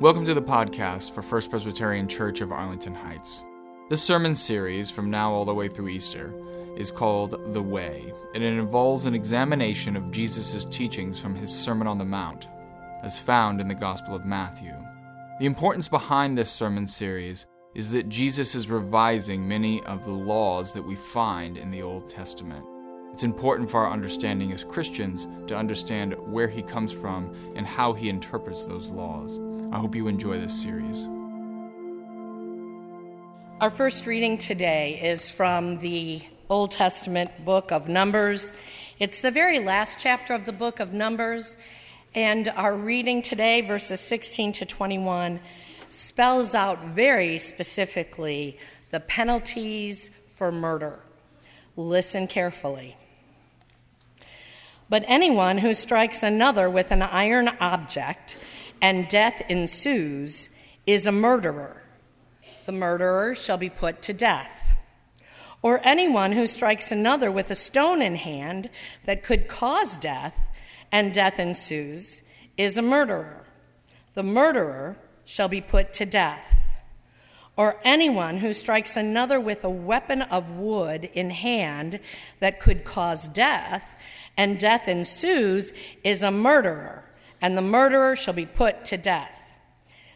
Welcome to the podcast for First Presbyterian Church of Arlington Heights. This sermon series, from now all the way through Easter, is called The Way, and it involves an examination of Jesus' teachings from his Sermon on the Mount, as found in the Gospel of Matthew. The importance behind this sermon series is that Jesus is revising many of the laws that we find in the Old Testament. It's important for our understanding as Christians to understand where he comes from and how he interprets those laws. I hope you enjoy this series. Our first reading today is from the Old Testament book of Numbers. It's the very last chapter of the book of Numbers, and our reading today, verses 16 to 21, spells out very specifically the penalties for murder. Listen carefully. But anyone who strikes another with an iron object, and death ensues, is a murderer. The murderer shall be put to death. Or anyone who strikes another with a stone in hand that could cause death, and death ensues, is a murderer. The murderer shall be put to death. Or anyone who strikes another with a weapon of wood in hand that could cause death, and death ensues, is a murderer and the murderer shall be put to death.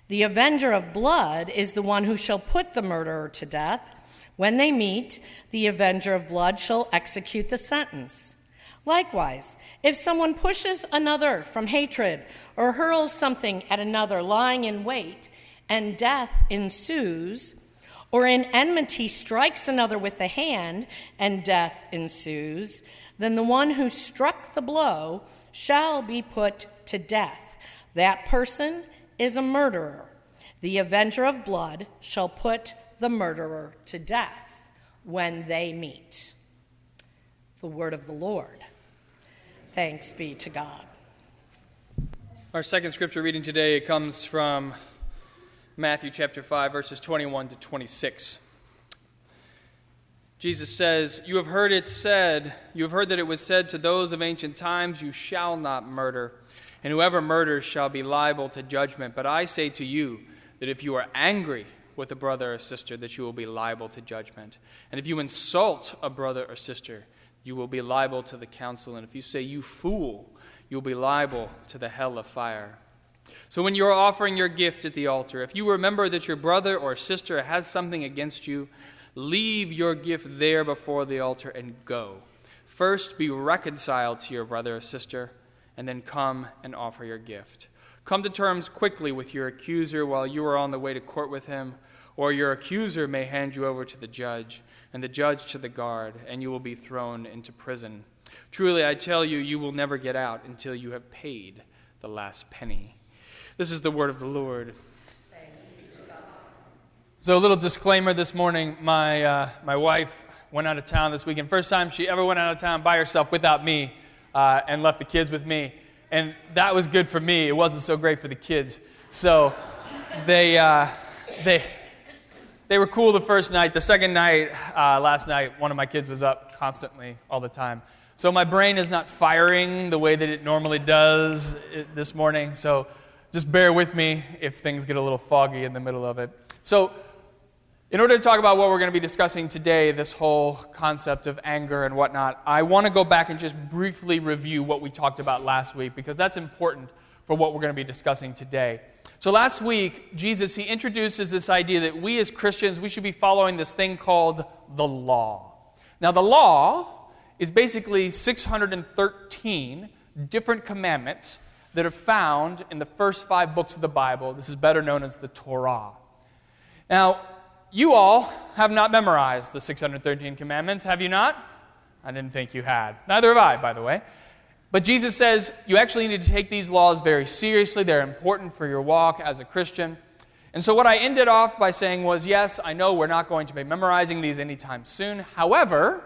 The avenger of blood is the one who shall put the murderer to death. When they meet, the avenger of blood shall execute the sentence. Likewise, if someone pushes another from hatred or hurls something at another lying in wait, and death ensues, or in enmity strikes another with the hand, and death ensues, then the one who struck the blow shall be put to death. That person is a murderer. The avenger of blood shall put the murderer to death when they meet. The word of the Lord. Thanks be to God. Our second scripture reading today comes from Matthew chapter 5, verses 21 to 26. Jesus says, You have heard it said, you have heard that it was said to those of ancient times, You shall not murder, and whoever murders shall be liable to judgment. But I say to you that if you are angry with a brother or sister, that you will be liable to judgment. And if you insult a brother or sister, you will be liable to the council. And if you say, You fool, you will be liable to the hell of fire. So when you are offering your gift at the altar, if you remember that your brother or sister has something against you, Leave your gift there before the altar and go. First, be reconciled to your brother or sister, and then come and offer your gift. Come to terms quickly with your accuser while you are on the way to court with him, or your accuser may hand you over to the judge, and the judge to the guard, and you will be thrown into prison. Truly, I tell you, you will never get out until you have paid the last penny. This is the word of the Lord. So, a little disclaimer this morning my, uh, my wife went out of town this weekend. First time she ever went out of town by herself without me uh, and left the kids with me. And that was good for me. It wasn't so great for the kids. So, they, uh, they, they were cool the first night. The second night, uh, last night, one of my kids was up constantly all the time. So, my brain is not firing the way that it normally does uh, this morning. So, just bear with me if things get a little foggy in the middle of it. So, in order to talk about what we're going to be discussing today, this whole concept of anger and whatnot, I want to go back and just briefly review what we talked about last week because that's important for what we're going to be discussing today. So last week, Jesus he introduces this idea that we as Christians we should be following this thing called the law. Now the law is basically 613 different commandments that are found in the first 5 books of the Bible. This is better known as the Torah. Now, you all have not memorized the 613 commandments, have you not? I didn't think you had. Neither have I, by the way. But Jesus says you actually need to take these laws very seriously. They're important for your walk as a Christian. And so, what I ended off by saying was yes, I know we're not going to be memorizing these anytime soon. However,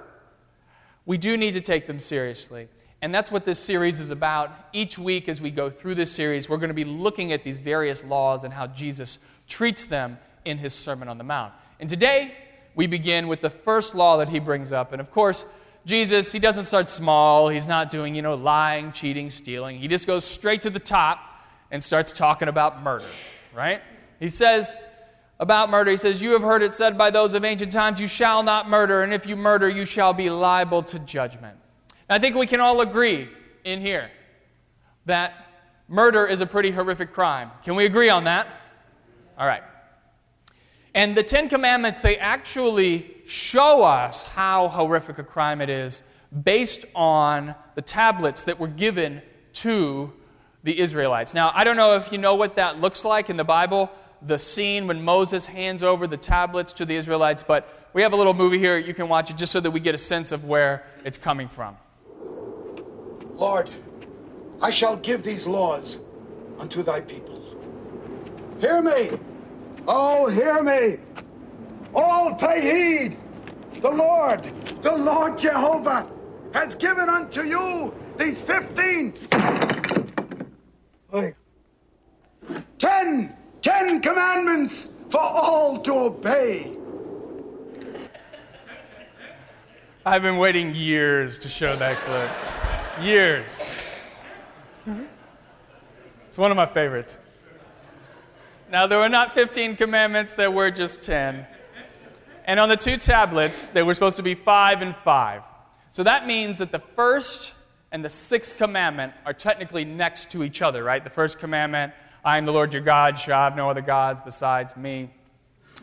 we do need to take them seriously. And that's what this series is about. Each week, as we go through this series, we're going to be looking at these various laws and how Jesus treats them in his Sermon on the Mount. And today, we begin with the first law that he brings up. And of course, Jesus, he doesn't start small. He's not doing, you know, lying, cheating, stealing. He just goes straight to the top and starts talking about murder, right? He says about murder, he says, You have heard it said by those of ancient times, You shall not murder, and if you murder, you shall be liable to judgment. I think we can all agree in here that murder is a pretty horrific crime. Can we agree on that? All right. And the Ten Commandments, they actually show us how horrific a crime it is based on the tablets that were given to the Israelites. Now, I don't know if you know what that looks like in the Bible, the scene when Moses hands over the tablets to the Israelites, but we have a little movie here. You can watch it just so that we get a sense of where it's coming from. Lord, I shall give these laws unto thy people. Hear me! Oh, hear me! All pay heed! The Lord, the Lord Jehovah, has given unto you these 15, wait, 10, 10 commandments for all to obey. I've been waiting years to show that clip. Years. It's one of my favorites. Now, there were not 15 commandments, there were just 10. And on the two tablets, they were supposed to be five and five. So that means that the first and the sixth commandment are technically next to each other, right? The first commandment, I am the Lord your God, shall have no other gods besides me.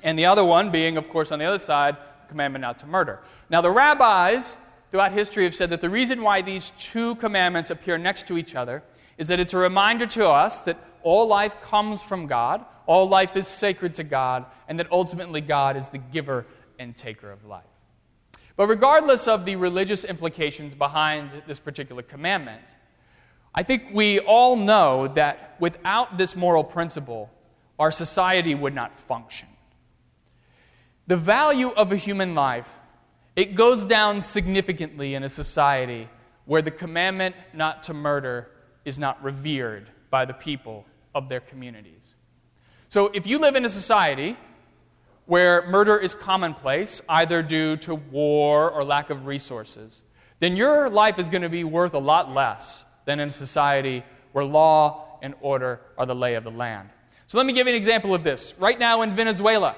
And the other one being, of course, on the other side, the commandment not to murder. Now, the rabbis throughout history have said that the reason why these two commandments appear next to each other is that it's a reminder to us that all life comes from God, all life is sacred to God, and that ultimately God is the giver and taker of life. But regardless of the religious implications behind this particular commandment, I think we all know that without this moral principle, our society would not function. The value of a human life, it goes down significantly in a society where the commandment not to murder is not revered by the people of their communities. So if you live in a society where murder is commonplace, either due to war or lack of resources, then your life is going to be worth a lot less than in a society where law and order are the lay of the land. So let me give you an example of this. Right now in Venezuela,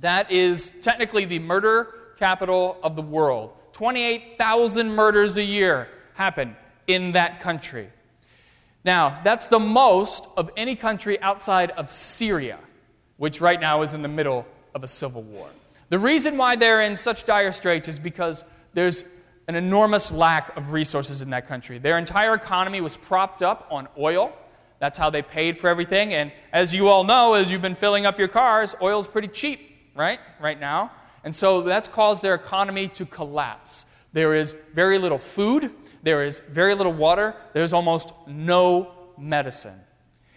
that is technically the murder capital of the world. 28,000 murders a year happen in that country. Now, that's the most of any country outside of Syria which right now is in the middle of a civil war. The reason why they're in such dire straits is because there's an enormous lack of resources in that country. Their entire economy was propped up on oil. That's how they paid for everything. And as you all know, as you've been filling up your cars, oil's pretty cheap, right? Right now. And so that's caused their economy to collapse. There is very little food, there is very little water, there's almost no medicine.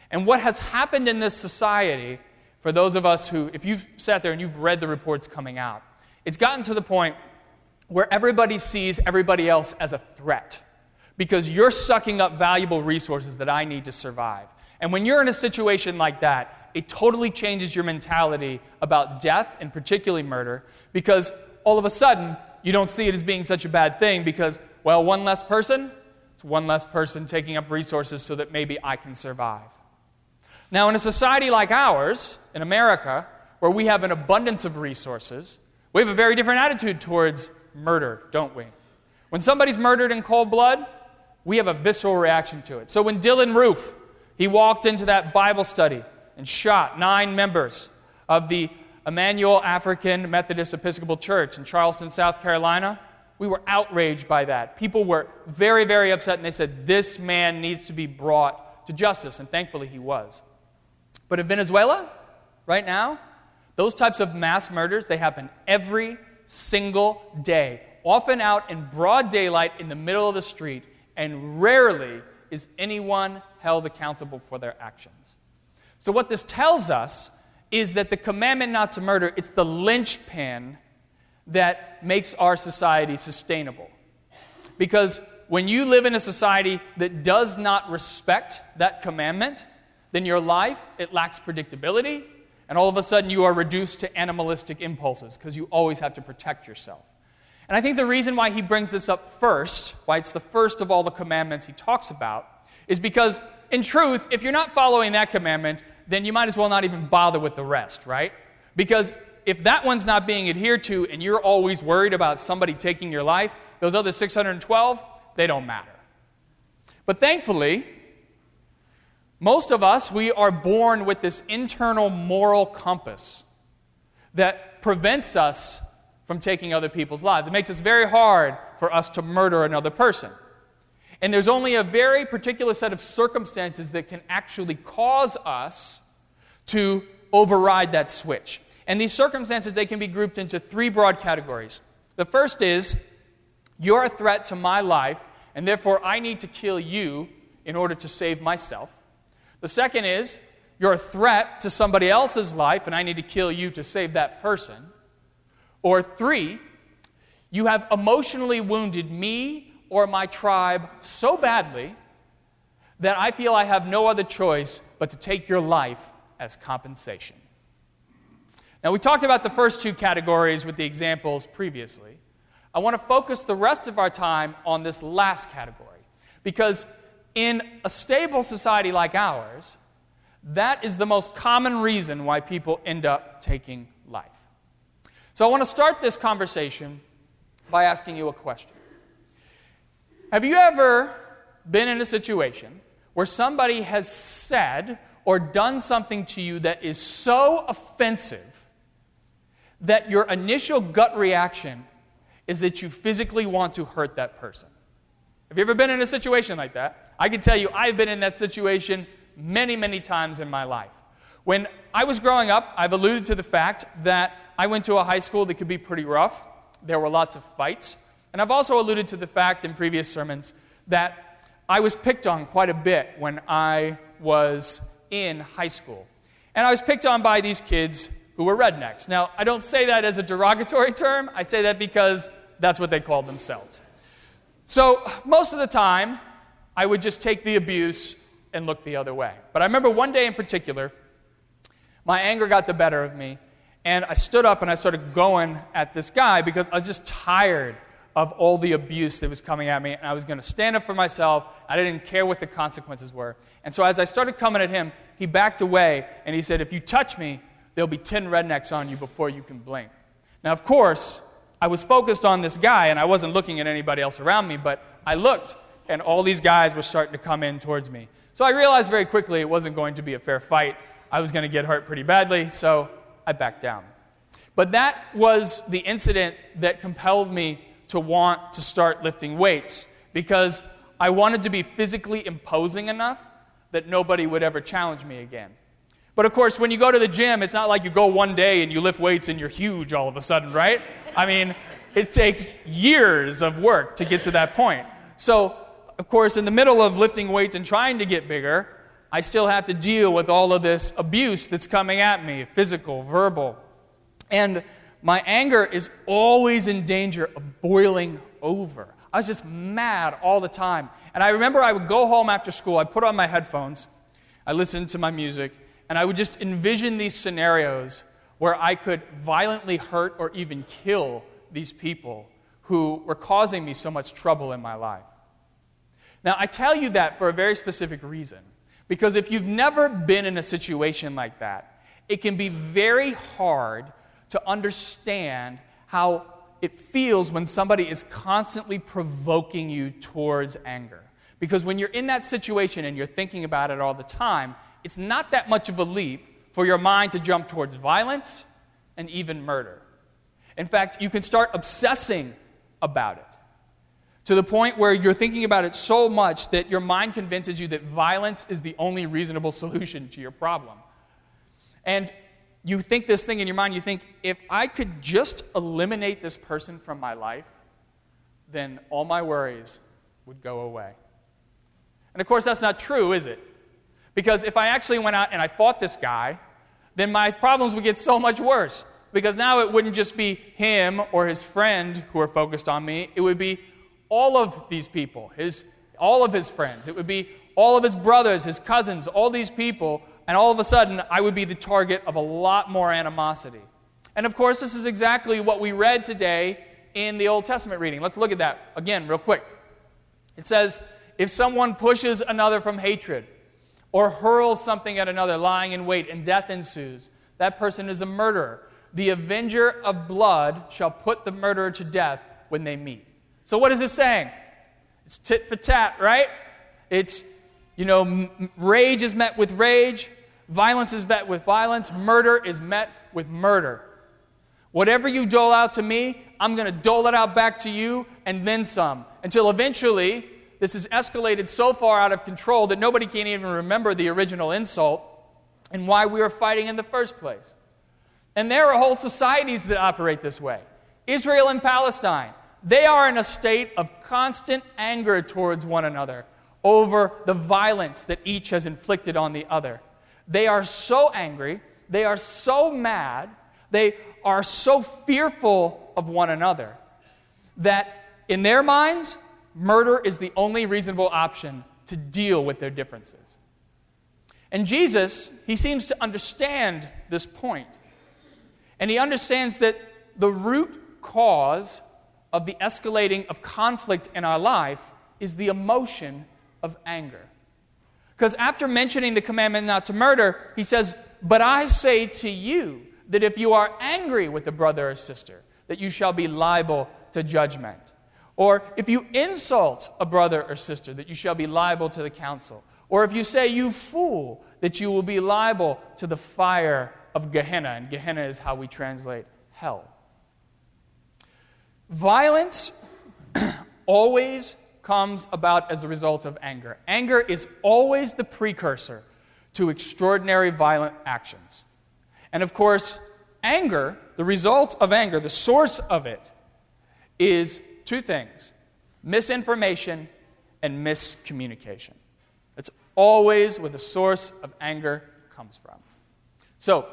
And what has happened in this society for those of us who, if you've sat there and you've read the reports coming out, it's gotten to the point where everybody sees everybody else as a threat because you're sucking up valuable resources that I need to survive. And when you're in a situation like that, it totally changes your mentality about death and particularly murder because all of a sudden you don't see it as being such a bad thing because, well, one less person, it's one less person taking up resources so that maybe I can survive. Now, in a society like ours, in America, where we have an abundance of resources, we have a very different attitude towards murder, don't we? When somebody's murdered in cold blood, we have a visceral reaction to it. So when Dylann Roof, he walked into that Bible study and shot nine members of the Emanuel African Methodist Episcopal Church in Charleston, South Carolina, we were outraged by that. People were very, very upset, and they said, This man needs to be brought to justice. And thankfully, he was. But in Venezuela, right now, those types of mass murders, they happen every single day, often out in broad daylight in the middle of the street, and rarely is anyone held accountable for their actions. So what this tells us is that the commandment not to murder, it's the linchpin that makes our society sustainable. Because when you live in a society that does not respect that commandment, then your life, it lacks predictability, and all of a sudden you are reduced to animalistic impulses because you always have to protect yourself. And I think the reason why he brings this up first, why it's the first of all the commandments he talks about, is because in truth, if you're not following that commandment, then you might as well not even bother with the rest, right? Because if that one's not being adhered to and you're always worried about somebody taking your life, those other 612, they don't matter. But thankfully, most of us, we are born with this internal moral compass that prevents us from taking other people's lives. It makes it very hard for us to murder another person. And there's only a very particular set of circumstances that can actually cause us to override that switch. And these circumstances, they can be grouped into three broad categories. The first is you're a threat to my life, and therefore I need to kill you in order to save myself. The second is you're a threat to somebody else's life, and I need to kill you to save that person. Or three, you have emotionally wounded me or my tribe so badly that I feel I have no other choice but to take your life as compensation. Now, we talked about the first two categories with the examples previously. I want to focus the rest of our time on this last category because in a stable society like ours, that is the most common reason why people end up taking life. So I want to start this conversation by asking you a question. Have you ever been in a situation where somebody has said or done something to you that is so offensive that your initial gut reaction is that you physically want to hurt that person? Have you ever been in a situation like that? I can tell you, I've been in that situation many, many times in my life. When I was growing up, I've alluded to the fact that I went to a high school that could be pretty rough. There were lots of fights. And I've also alluded to the fact in previous sermons that I was picked on quite a bit when I was in high school. And I was picked on by these kids who were rednecks. Now, I don't say that as a derogatory term, I say that because that's what they called themselves. So, most of the time, I would just take the abuse and look the other way. But I remember one day in particular, my anger got the better of me, and I stood up and I started going at this guy because I was just tired of all the abuse that was coming at me, and I was going to stand up for myself. I didn't care what the consequences were. And so as I started coming at him, he backed away and he said, If you touch me, there'll be 10 rednecks on you before you can blink. Now, of course, I was focused on this guy and I wasn't looking at anybody else around me, but I looked and all these guys were starting to come in towards me. So I realized very quickly it wasn't going to be a fair fight. I was going to get hurt pretty badly, so I backed down. But that was the incident that compelled me to want to start lifting weights because I wanted to be physically imposing enough that nobody would ever challenge me again. But of course, when you go to the gym, it's not like you go one day and you lift weights and you're huge all of a sudden, right? I mean, it takes years of work to get to that point. So of course, in the middle of lifting weights and trying to get bigger, I still have to deal with all of this abuse that's coming at me physical, verbal. And my anger is always in danger of boiling over. I was just mad all the time. And I remember I would go home after school, I'd put on my headphones, I listened to my music, and I would just envision these scenarios where I could violently hurt or even kill these people who were causing me so much trouble in my life. Now, I tell you that for a very specific reason. Because if you've never been in a situation like that, it can be very hard to understand how it feels when somebody is constantly provoking you towards anger. Because when you're in that situation and you're thinking about it all the time, it's not that much of a leap for your mind to jump towards violence and even murder. In fact, you can start obsessing about it to the point where you're thinking about it so much that your mind convinces you that violence is the only reasonable solution to your problem. And you think this thing in your mind, you think, if I could just eliminate this person from my life, then all my worries would go away. And of course, that's not true, is it? Because if I actually went out and I fought this guy, then my problems would get so much worse. Because now it wouldn't just be him or his friend who are focused on me, it would be all of these people, his, all of his friends. It would be all of his brothers, his cousins, all these people, and all of a sudden I would be the target of a lot more animosity. And of course, this is exactly what we read today in the Old Testament reading. Let's look at that again, real quick. It says, If someone pushes another from hatred, or hurls something at another, lying in wait, and death ensues, that person is a murderer. The avenger of blood shall put the murderer to death when they meet. So, what is this saying? It's tit for tat, right? It's, you know, m- rage is met with rage, violence is met with violence, murder is met with murder. Whatever you dole out to me, I'm going to dole it out back to you and then some. Until eventually, this has escalated so far out of control that nobody can even remember the original insult and why we were fighting in the first place. And there are whole societies that operate this way. Israel and Palestine, they are in a state of constant anger towards one another over the violence that each has inflicted on the other. They are so angry, they are so mad, they are so fearful of one another that in their minds, murder is the only reasonable option to deal with their differences. And Jesus, he seems to understand this point. And he understands that the root cause of the escalating of conflict in our life is the emotion of anger. Because after mentioning the commandment not to murder, he says, But I say to you, that if you are angry with a brother or sister, that you shall be liable to judgment. Or if you insult a brother or sister, that you shall be liable to the council. Or if you say, you fool, that you will be liable to the fire of Gehenna. And Gehenna is how we translate hell. Violence always comes about as a result of anger. Anger is always the precursor to extraordinary violent actions. And of course, anger, the result of anger, the source of it, is two things misinformation and miscommunication. That's always where the source of anger comes from. So,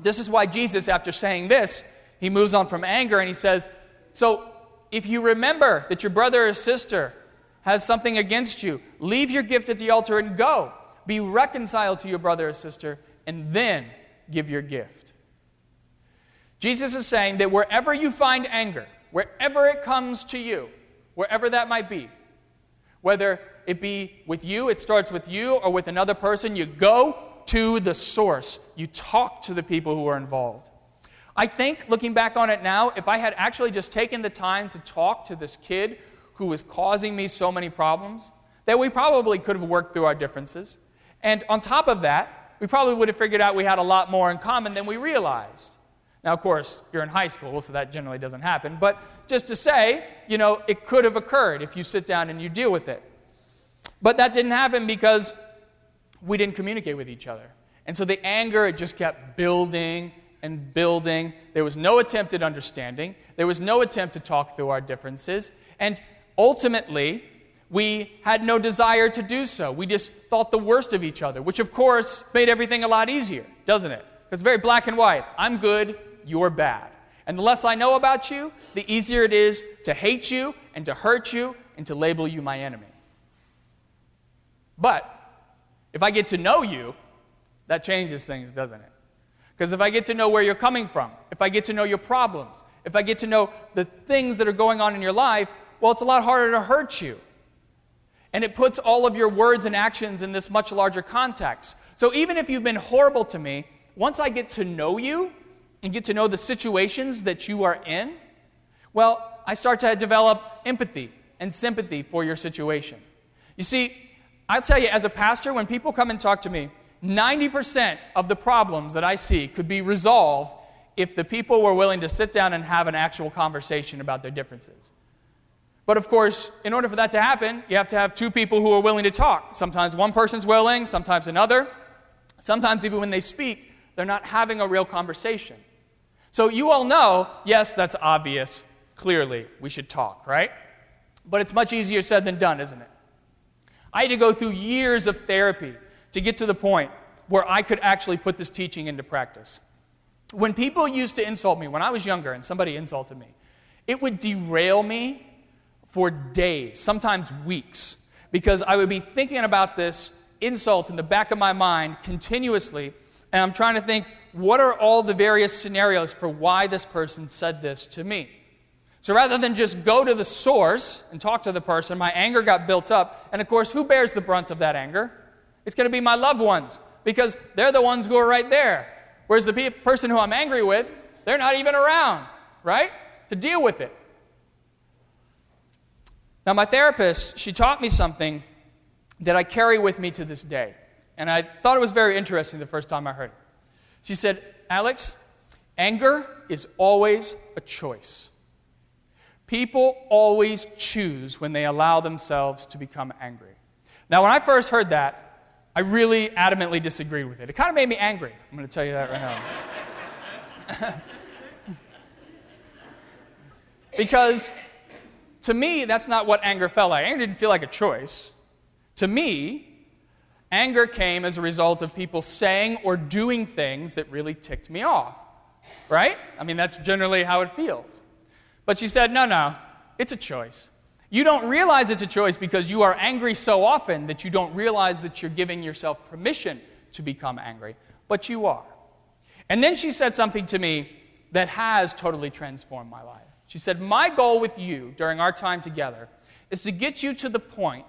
this is why Jesus, after saying this, he moves on from anger and he says, So, if you remember that your brother or sister has something against you, leave your gift at the altar and go. Be reconciled to your brother or sister, and then give your gift. Jesus is saying that wherever you find anger, wherever it comes to you, wherever that might be, whether it be with you, it starts with you, or with another person, you go to the source. You talk to the people who are involved. I think, looking back on it now, if I had actually just taken the time to talk to this kid who was causing me so many problems, that we probably could have worked through our differences. And on top of that, we probably would have figured out we had a lot more in common than we realized. Now, of course, you're in high school, so that generally doesn't happen. But just to say, you know, it could have occurred if you sit down and you deal with it. But that didn't happen because we didn't communicate with each other. And so the anger, it just kept building and building. There was no attempt at understanding, there was no attempt to talk through our differences. And ultimately, we had no desire to do so. We just thought the worst of each other, which of course made everything a lot easier, doesn't it? It's very black and white. I'm good, you're bad. And the less I know about you, the easier it is to hate you and to hurt you and to label you my enemy. But if I get to know you, that changes things, doesn't it? Because if I get to know where you're coming from, if I get to know your problems, if I get to know the things that are going on in your life, well, it's a lot harder to hurt you and it puts all of your words and actions in this much larger context. So even if you've been horrible to me, once I get to know you and get to know the situations that you are in, well, I start to develop empathy and sympathy for your situation. You see, I'll tell you, as a pastor, when people come and talk to me, 90% of the problems that I see could be resolved if the people were willing to sit down and have an actual conversation about their differences. But of course, in order for that to happen, you have to have two people who are willing to talk. Sometimes one person's willing, sometimes another. Sometimes, even when they speak, they're not having a real conversation. So you all know, yes, that's obvious. Clearly, we should talk, right? But it's much easier said than done, isn't it? I had to go through years of therapy to get to the point where I could actually put this teaching into practice. When people used to insult me, when I was younger and somebody insulted me, it would derail me for days, sometimes weeks, because I would be thinking about this insult in the back of my mind continuously, and I'm trying to think, what are all the various scenarios for why this person said this to me? So rather than just go to the source and talk to the person, my anger got built up. And of course, who bears the brunt of that anger? It's going to be my loved ones because they're the ones who are right there. Whereas the pe- person who I'm angry with, they're not even around, right? To deal with it. Now, my therapist, she taught me something that I carry with me to this day. And I thought it was very interesting the first time I heard it. She said, Alex, anger is always a choice. People always choose when they allow themselves to become angry. Now, when I first heard that, I really adamantly disagreed with it. It kind of made me angry. I'm going to tell you that right now. because to me, that's not what anger felt like. Anger didn't feel like a choice. To me, anger came as a result of people saying or doing things that really ticked me off. Right? I mean, that's generally how it feels. But she said, no, no, it's a choice. You don't realize it's a choice because you are angry so often that you don't realize that you're giving yourself permission to become angry, but you are. And then she said something to me that has totally transformed my life. She said, My goal with you during our time together is to get you to the point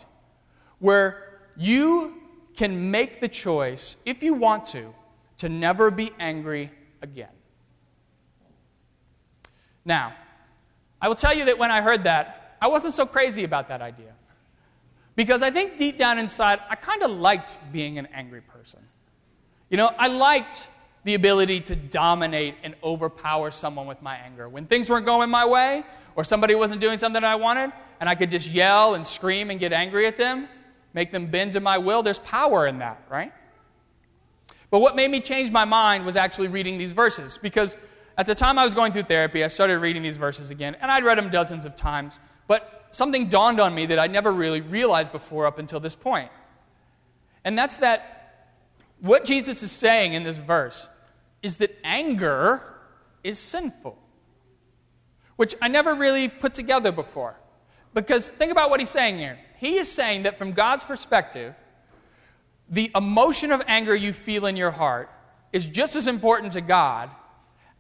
where you can make the choice, if you want to, to never be angry again. Now, I will tell you that when I heard that, I wasn't so crazy about that idea. Because I think deep down inside, I kind of liked being an angry person. You know, I liked the ability to dominate and overpower someone with my anger. When things weren't going my way, or somebody wasn't doing something I wanted, and I could just yell and scream and get angry at them, make them bend to my will, there's power in that, right? But what made me change my mind was actually reading these verses. Because at the time I was going through therapy, I started reading these verses again, and I'd read them dozens of times. But something dawned on me that I never really realized before up until this point. And that's that what Jesus is saying in this verse is that anger is sinful, which I never really put together before. Because think about what he's saying here. He is saying that from God's perspective, the emotion of anger you feel in your heart is just as important to God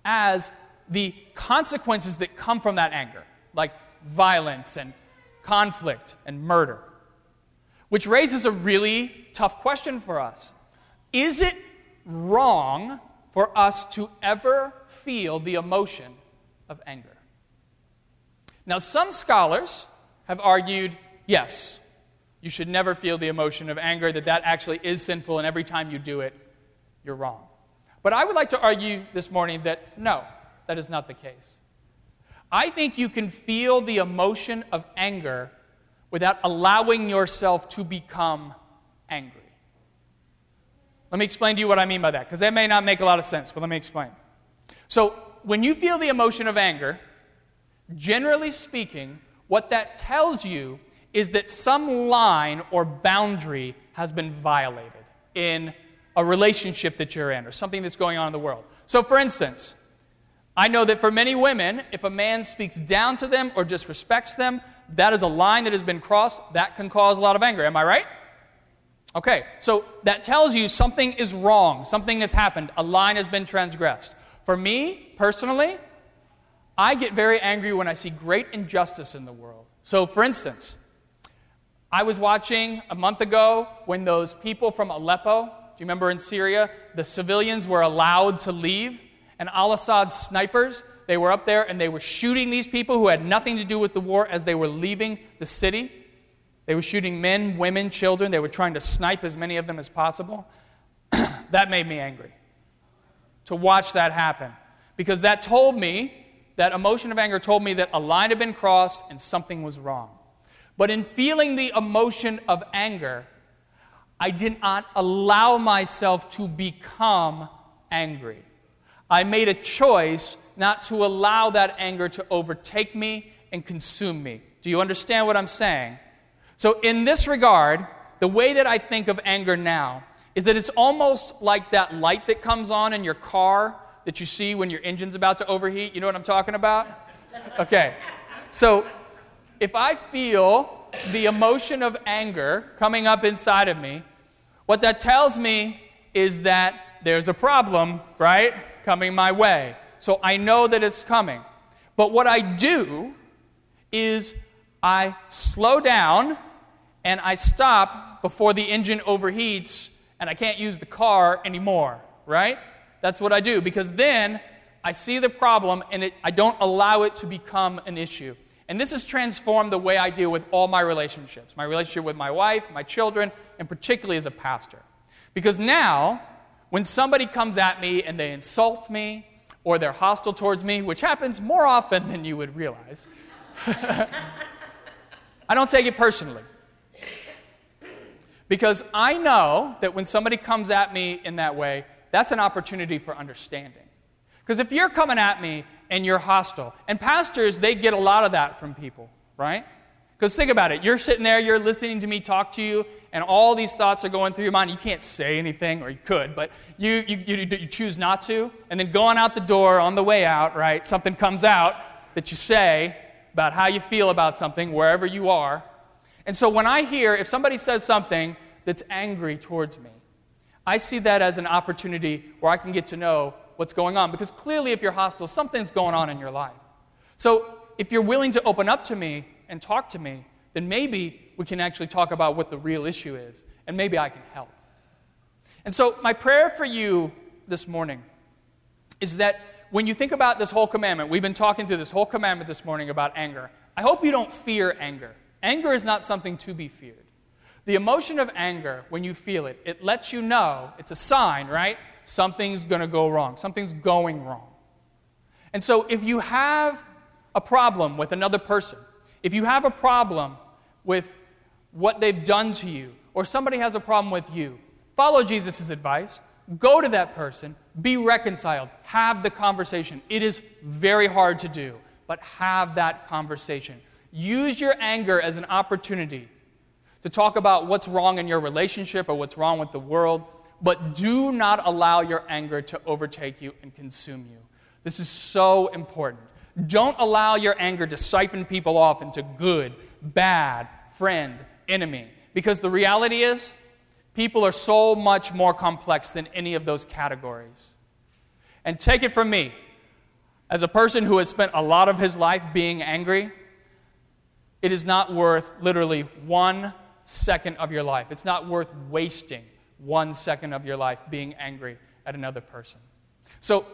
as the consequences that come from that anger, like violence and conflict and murder. Which raises a really tough question for us. Is it wrong for us to ever feel the emotion of anger. Now, some scholars have argued yes, you should never feel the emotion of anger, that that actually is sinful, and every time you do it, you're wrong. But I would like to argue this morning that no, that is not the case. I think you can feel the emotion of anger without allowing yourself to become angry. Let me explain to you what I mean by that, because that may not make a lot of sense, but let me explain. So, when you feel the emotion of anger, generally speaking, what that tells you is that some line or boundary has been violated in a relationship that you're in or something that's going on in the world. So, for instance, I know that for many women, if a man speaks down to them or disrespects them, that is a line that has been crossed. That can cause a lot of anger. Am I right? Okay, so that tells you something is wrong, something has happened, a line has been transgressed. For me, personally, I get very angry when I see great injustice in the world. So, for instance, I was watching a month ago when those people from Aleppo, do you remember in Syria, the civilians were allowed to leave, and al Assad's snipers, they were up there and they were shooting these people who had nothing to do with the war as they were leaving the city. They were shooting men, women, children. They were trying to snipe as many of them as possible. that made me angry to watch that happen because that told me, that emotion of anger told me that a line had been crossed and something was wrong. But in feeling the emotion of anger, I did not allow myself to become angry. I made a choice not to allow that anger to overtake me and consume me. Do you understand what I'm saying? So, in this regard, the way that I think of anger now is that it's almost like that light that comes on in your car that you see when your engine's about to overheat. You know what I'm talking about? Okay. So, if I feel the emotion of anger coming up inside of me, what that tells me is that there's a problem, right, coming my way. So I know that it's coming. But what I do is I slow down and I stop before the engine overheats and I can't use the car anymore, right? That's what I do because then I see the problem and it, I don't allow it to become an issue. And this has transformed the way I deal with all my relationships my relationship with my wife, my children, and particularly as a pastor. Because now, when somebody comes at me and they insult me or they're hostile towards me, which happens more often than you would realize, I don't take it personally. Because I know that when somebody comes at me in that way, that's an opportunity for understanding. Because if you're coming at me and you're hostile, and pastors, they get a lot of that from people, right? Because think about it. You're sitting there, you're listening to me talk to you, and all these thoughts are going through your mind. You can't say anything, or you could, but you, you, you, you choose not to. And then going out the door on the way out, right, something comes out that you say about how you feel about something, wherever you are. And so when I hear, if somebody says something that's angry towards me, I see that as an opportunity where I can get to know what's going on. Because clearly, if you're hostile, something's going on in your life. So if you're willing to open up to me and talk to me, then maybe we can actually talk about what the real issue is, and maybe I can help. And so, my prayer for you this morning is that when you think about this whole commandment, we've been talking through this whole commandment this morning about anger. I hope you don't fear anger. Anger is not something to be feared. The emotion of anger, when you feel it, it lets you know, it's a sign, right? Something's going to go wrong, something's going wrong. And so, if you have a problem with another person, if you have a problem with what they've done to you, or somebody has a problem with you, follow Jesus' advice. Go to that person, be reconciled, have the conversation. It is very hard to do, but have that conversation. Use your anger as an opportunity to talk about what's wrong in your relationship or what's wrong with the world, but do not allow your anger to overtake you and consume you. This is so important. Don't allow your anger to siphon people off into good, bad, friend, enemy. Because the reality is, people are so much more complex than any of those categories. And take it from me, as a person who has spent a lot of his life being angry, it is not worth literally one second of your life. It's not worth wasting one second of your life being angry at another person. So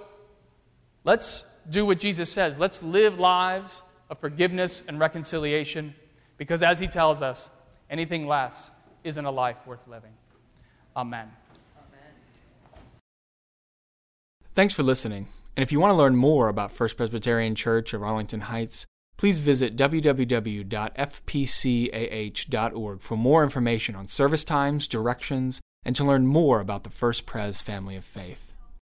let's do what Jesus says. Let's live lives of forgiveness and reconciliation because, as he tells us, anything less isn't a life worth living. Amen. Thanks for listening. And if you want to learn more about First Presbyterian Church of Arlington Heights, please visit www.fpcah.org for more information on service times, directions, and to learn more about the First Pres family of faith.